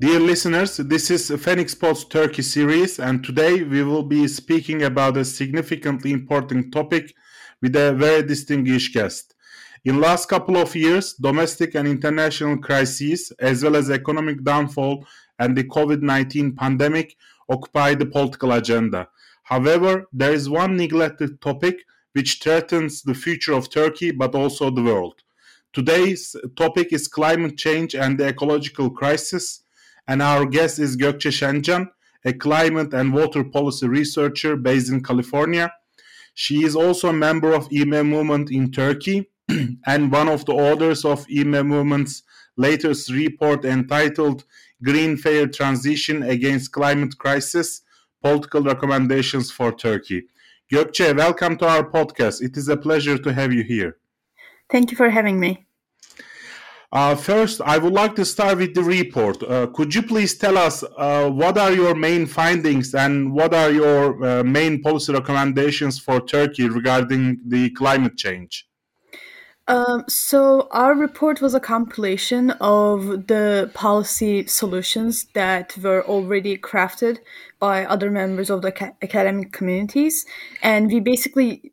Dear listeners, this is Phoenix Post Turkey series, and today we will be speaking about a significantly important topic with a very distinguished guest. In last couple of years, domestic and international crises, as well as economic downfall and the COVID-19 pandemic, occupy the political agenda. However, there is one neglected topic which threatens the future of Turkey but also the world. Today's topic is climate change and the ecological crisis, and our guest is Gökçe Şencan, a climate and water policy researcher based in California. She is also a member of Ivme movement in Turkey and one of the authors of Ivme movement's latest report entitled Green Fair Transition Against Climate Crisis Political Recommendations for Turkey. Gökçe, welcome to our podcast. It is a pleasure to have you here. Thank you for having me. Uh, first, I would like to start with the report. Uh, could you please tell us uh, what are your main findings and what are your uh, main policy recommendations for Turkey regarding the climate change? Um, so, our report was a compilation of the policy solutions that were already crafted by other members of the ca- academic communities. And we basically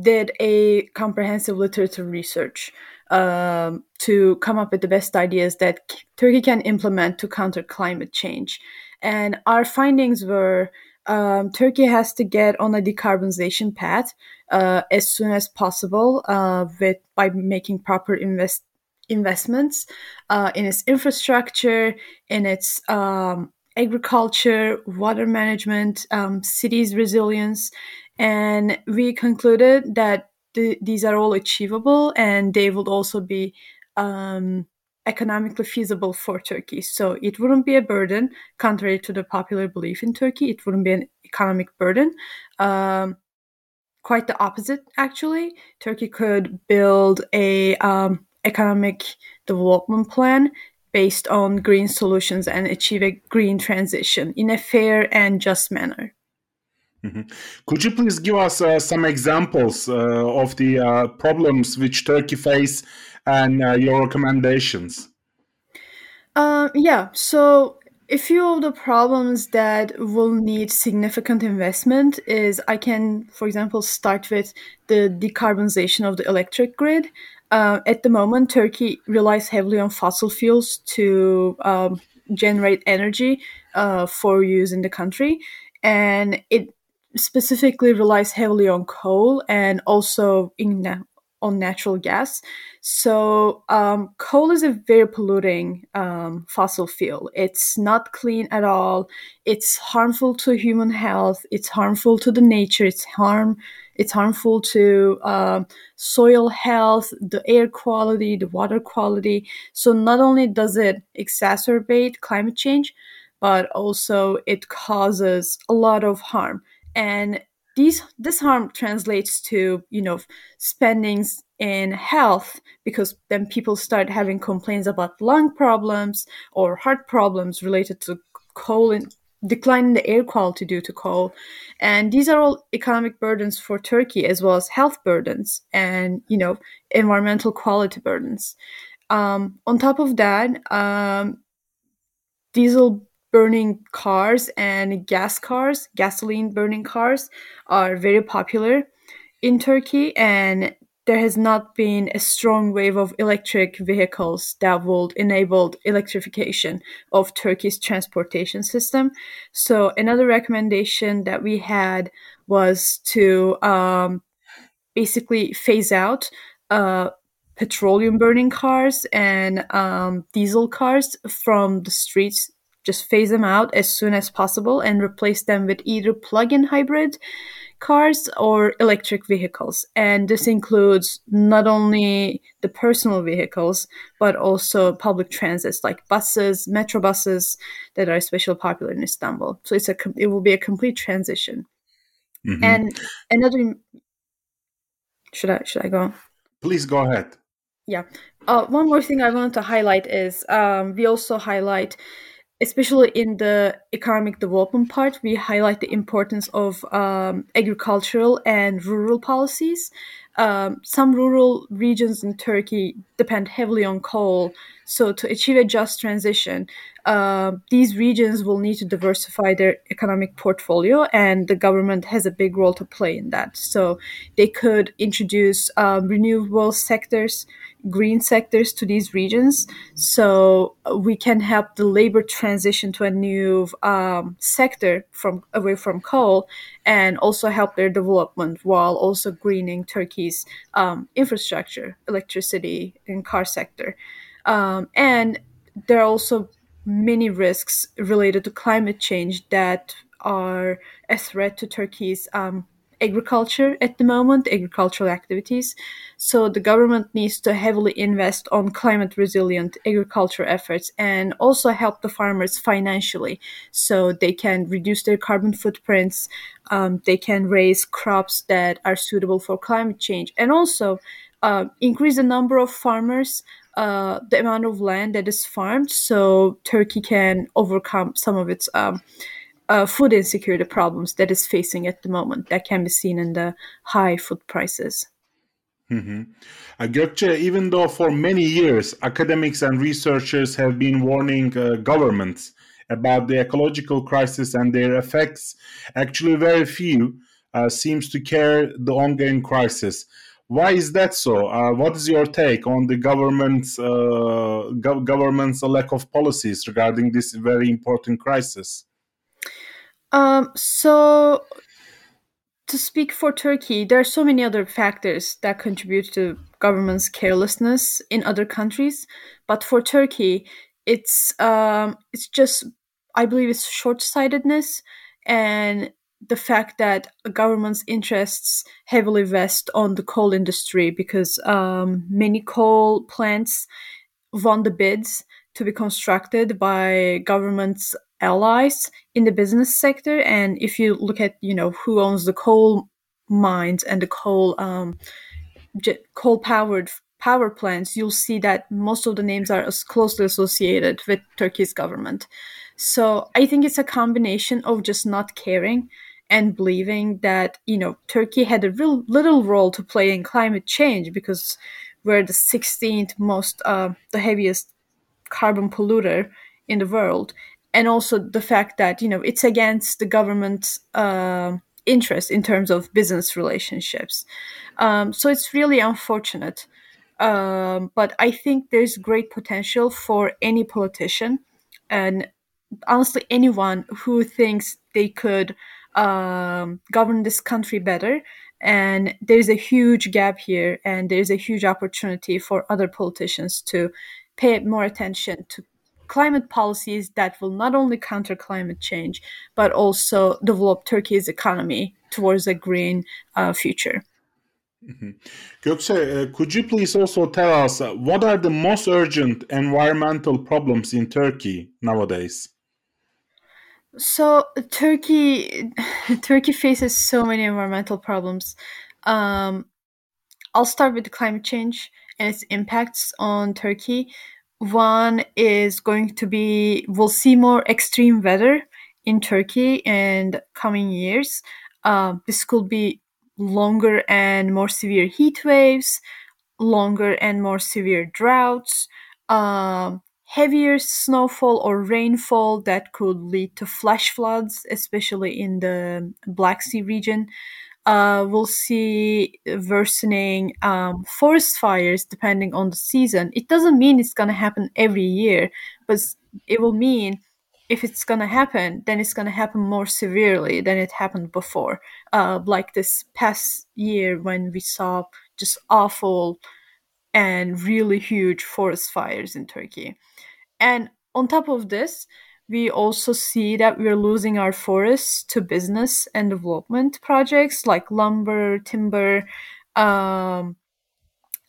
did a comprehensive literature research um, to come up with the best ideas that Turkey can implement to counter climate change. And our findings were um, Turkey has to get on a decarbonization path uh, as soon as possible uh, with by making proper invest investments uh, in its infrastructure, in its um, agriculture, water management, um, cities resilience, and we concluded that th- these are all achievable and they would also be um, economically feasible for Turkey. So it wouldn't be a burden, contrary to the popular belief in Turkey. It wouldn't be an economic burden. Um, quite the opposite, actually. Turkey could build a um, economic development plan based on green solutions and achieve a green transition in a fair and just manner. Mm-hmm. Could you please give us uh, some examples uh, of the uh, problems which Turkey face and uh, your recommendations? Uh, yeah, so a few of the problems that will need significant investment is I can, for example, start with the decarbonization of the electric grid. Uh, at the moment, Turkey relies heavily on fossil fuels to um, generate energy for use in the country and it specifically relies heavily on coal and also na- on natural gas. So um, coal is a very polluting um, fossil fuel. It's not clean at all. It's harmful to human health. It's harmful to the nature. It's harm. It's harmful to um, soil health, the air quality, the water quality. So not only does it exacerbate climate change, but also it causes a lot of harm and these this harm translates to you know spendings in health because then people start having complaints about lung problems or heart problems related to coal and decline in the air quality due to coal. And these are all economic burdens for turkey as well as health burdens and you know environmental quality burdens. Um, on top of that um, diesel burning cars and gas cars, gasoline burning cars, are very popular in Turkey, and there has not been a strong wave of electric vehicles that would enable electrification of Turkey's transportation system. So another recommendation that we had was to um, basically phase out uh, petroleum burning cars and um, diesel cars from the streets just phase them out as soon as possible and replace them with either plug-in hybrid cars or electric vehicles. And this includes not only the personal vehicles, but also public transits like buses, metro buses that are especially popular in Istanbul. So it's a it will be a complete transition. Mm-hmm. And another should I should I go? Please go ahead. Yeah. Uh, one more thing I wanted to highlight is um, we also highlight especially in the economic development part, we highlight the importance of um, agricultural and rural policies. Um, some rural regions in Turkey depend heavily on coal. So, to achieve a just transition, uh, these regions will need to diversify their economic portfolio, and the government has a big role to play in that. So they could introduce um, renewable sectors, green sectors to these regions, so we can help the labor transition to a new um, sector from away from coal, and also help their development while also greening Turkey's um, infrastructure, electricity, and car sector. Um, and there are also many risks related to climate change that are a threat to Turkey's um, agriculture at the moment, agricultural activities. So the government needs to heavily invest on climate resilient agriculture efforts and also help the farmers financially so they can reduce their carbon footprints, um, they can raise crops that are suitable for climate change, and also uh, increase the number of farmers uh, the amount of land that is farmed so Turkey can overcome some of its um, uh, food insecurity problems that is facing at the moment that can be seen in the high food prices. Mm-hmm. Uh, Gökçe, even though for many years academics and researchers have been warning uh, governments about the ecological crisis and their effects, actually very few uh, seems to care the ongoing crisis. Why is that so? Uh, what is your take on the government's uh, go- government's lack of policies regarding this very important crisis? Um, so, to speak for Turkey, there are so many other factors that contribute to government's carelessness in other countries, but for Turkey, it's um, it's just I believe it's short-sightedness and the fact that a government's interests heavily vest on the coal industry because um, many coal plants won the bids to be constructed by government's allies in the business sector. And if you look at you know who owns the coal mines and the coal um, coal powered power plants you'll see that most of the names are as closely associated with turkey's government. So i think it's a combination of just not caring and believing that you know Turkey had a real little role to play in climate change because we're the 16th most uh, the heaviest carbon polluter in the world. And also the fact that you know it's against the government's uh, interest in terms of business relationships. Um, so it's really unfortunate. Um, but i think there's great potential for any politician and honestly anyone who thinks they could um, govern this country better. And there's a huge gap here, and there's a huge opportunity for other politicians to pay more attention to climate policies that will not only counter climate change, but also develop Turkey's economy towards a green uh, future. Mm-hmm. Uh, could you please also tell us uh, what are the most urgent environmental problems in Turkey nowadays? So Turkey, Turkey faces so many environmental problems. Um, I'll start with climate change and its impacts on Turkey. One is going to be we'll see more extreme weather in Turkey in coming years. Uh, this could be longer and more severe heat waves, longer and more severe droughts. Um, heavier snowfall or rainfall that could lead to flash floods, especially in the Black Sea region. Uh, we'll see worsening um, forest fires depending on the season. It doesn't mean it's going to happen every year, but it will mean if it's going to happen, then it's going to happen more severely than it happened before. Uh, like this past year when we saw just awful and really huge forest fires in Turkey. And on top of this, we also see that we're losing our forests to business and development projects like lumber, timber, um,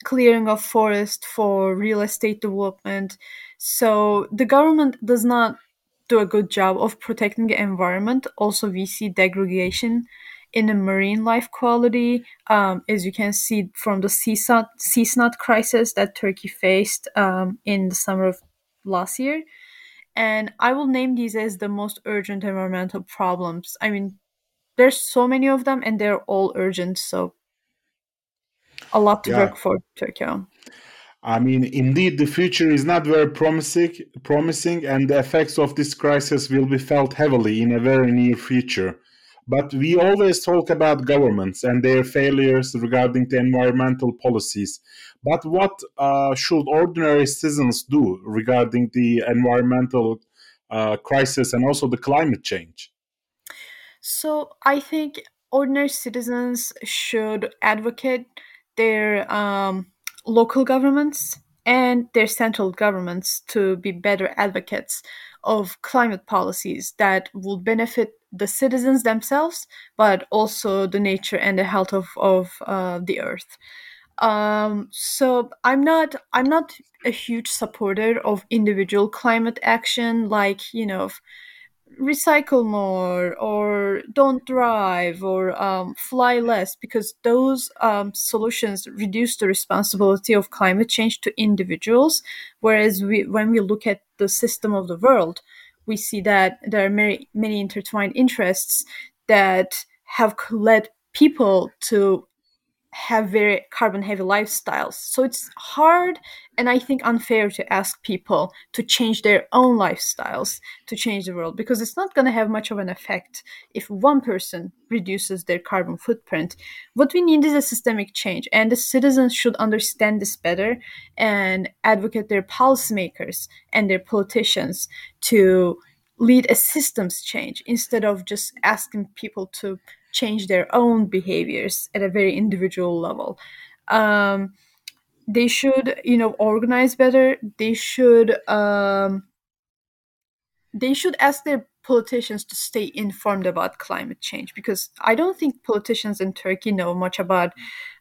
clearing of forest for real estate development. So the government does not do a good job of protecting the environment. Also, we see degradation in the marine life quality, um, as you can see from the sea snot, sea snot crisis that Turkey faced um, in the summer of last year. And I will name these as the most urgent environmental problems. I mean, there's so many of them and they're all urgent. So a lot to yeah. work for Turkey. I mean, indeed, the future is not very promising, promising, and the effects of this crisis will be felt heavily in a very near future. But we always talk about governments and their failures regarding the environmental policies. But what uh, should ordinary citizens do regarding the environmental uh, crisis and also the climate change? So I think ordinary citizens should advocate their um, local governments and their central governments to be better advocates of climate policies that will benefit the citizens themselves, but also the nature and the health of, of uh, the earth. Um, so I'm not I'm not a huge supporter of individual climate action, like you know recycle more or don't drive or um, fly less because those um, solutions reduce the responsibility of climate change to individuals whereas we, when we look at the system of the world we see that there are many many intertwined interests that have led people to have very carbon heavy lifestyles. So it's hard and I think unfair to ask people to change their own lifestyles to change the world because it's not going to have much of an effect if one person reduces their carbon footprint. What we need is a systemic change, and the citizens should understand this better and advocate their policymakers and their politicians to lead a systems change instead of just asking people to change their own behaviors at a very individual level. Um, they should, you know, organize better. They should, um, they should ask their politicians to stay informed about climate change because I don't think politicians in Turkey know much about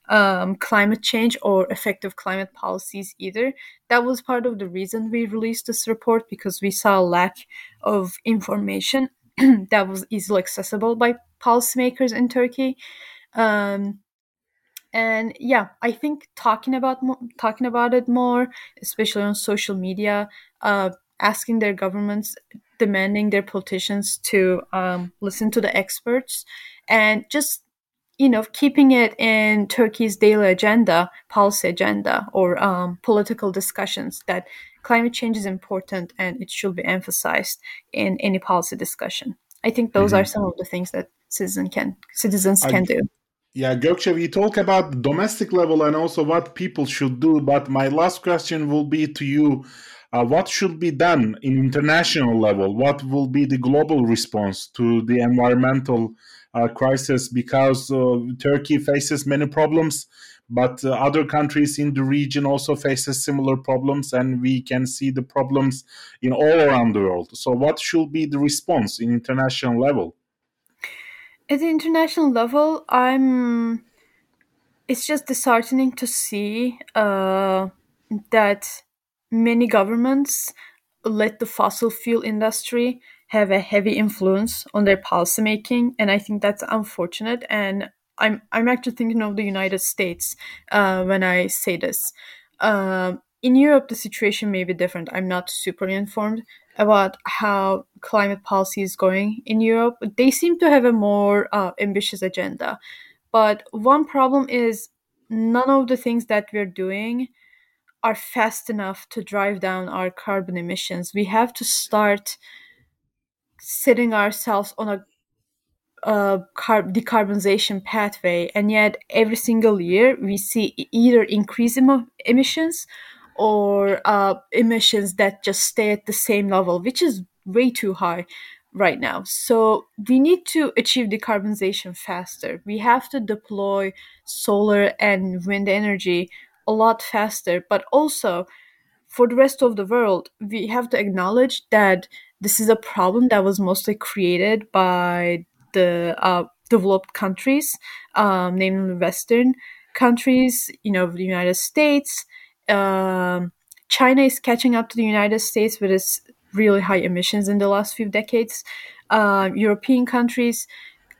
um, climate change or effective climate policies either. That was part of the reason we released this report because we saw a lack of information that was easily accessible by policymakers in Turkey. Um, and yeah, I think talking about talking about it more, especially on social media, uh, asking their governments, demanding their politicians to um, listen to the experts, and just you know keeping it in Turkey's daily agenda, policy agenda, or um, political discussions that climate change is important and it should be emphasized in any policy discussion. I think those mm-hmm. are some of the things that citizen can citizens can do. Yeah, Gökçe, we talk about domestic level and also what people should do, but my last question will be to you. Uh, what should be done in international level? What will be the global response to the environmental uh, crisis? Because uh, Turkey faces many problems, but uh, other countries in the region also faces similar problems, and we can see the problems in all around the world. So, what should be the response in international level? At the international level, I'm. It's just disheartening to see uh, that many governments let the fossil fuel industry have a heavy influence on their policymaking, and I think that's unfortunate. And I'm I'm actually thinking of the United States uh, when I say this. Uh, in Europe, the situation may be different. I'm not super informed, about how climate policy is going in Europe. They seem to have a more uh, ambitious agenda. But one problem is none of the things that we're doing are fast enough to drive down our carbon emissions. We have to start setting ourselves on a uh, carb- decarbonization pathway, and yet every single year we see either increase em- emissions or uh, emissions that just stay at the same level, which is way too high right now. So we need to achieve decarbonization faster. We have to deploy solar and wind energy a lot faster, but also for the rest of the world, we have to acknowledge that this is a problem that was mostly created by the uh, developed countries, um, namely Western countries, you know, the United States, um, China is catching up to the United States with its really high emissions in the last few decades. Uh, European countries,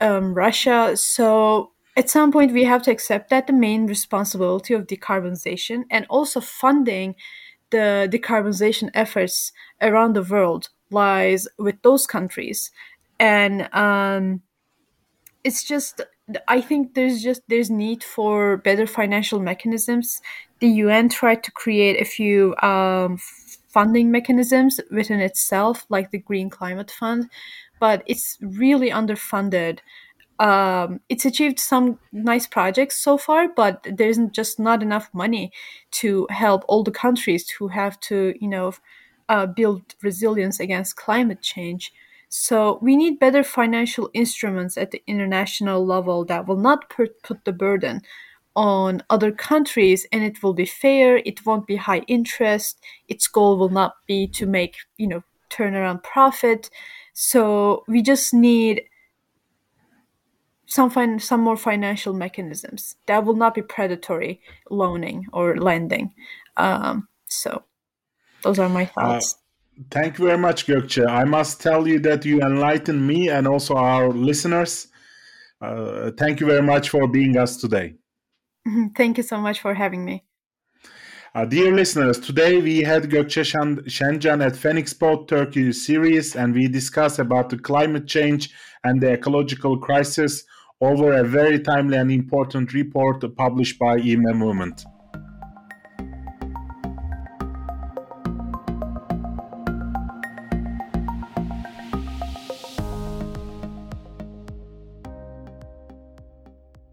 um, Russia. So at some point, we have to accept that the main responsibility of decarbonization and also funding the decarbonization efforts around the world lies with those countries. And um, it's just I think there's just there's need for better financial mechanisms. The UN tried to create a few um, funding mechanisms within itself, like the Green Climate Fund, but it's really underfunded. Um, it's achieved some nice projects so far, but there's just not enough money to help all the countries who have to, you know, uh, build resilience against climate change. So we need better financial instruments at the international level that will not put, put the burden on other countries and it will be fair it won't be high interest its goal will not be to make you know turnaround profit. So we just need some fin- some more financial mechanisms that will not be predatory loaning or lending. Um, so those are my uh, thoughts. uh- Thank you very much, Gökçe. I must tell you that you enlighten me and also our listeners. Uh, thank you very much for being us today. Thank you so much for having me. Uh, dear listeners, today we had Gökçe Şencan at Phoenixport Turkey series and we discussed about the climate change and the ecological crisis over a very timely and important report published by Ivme Movement.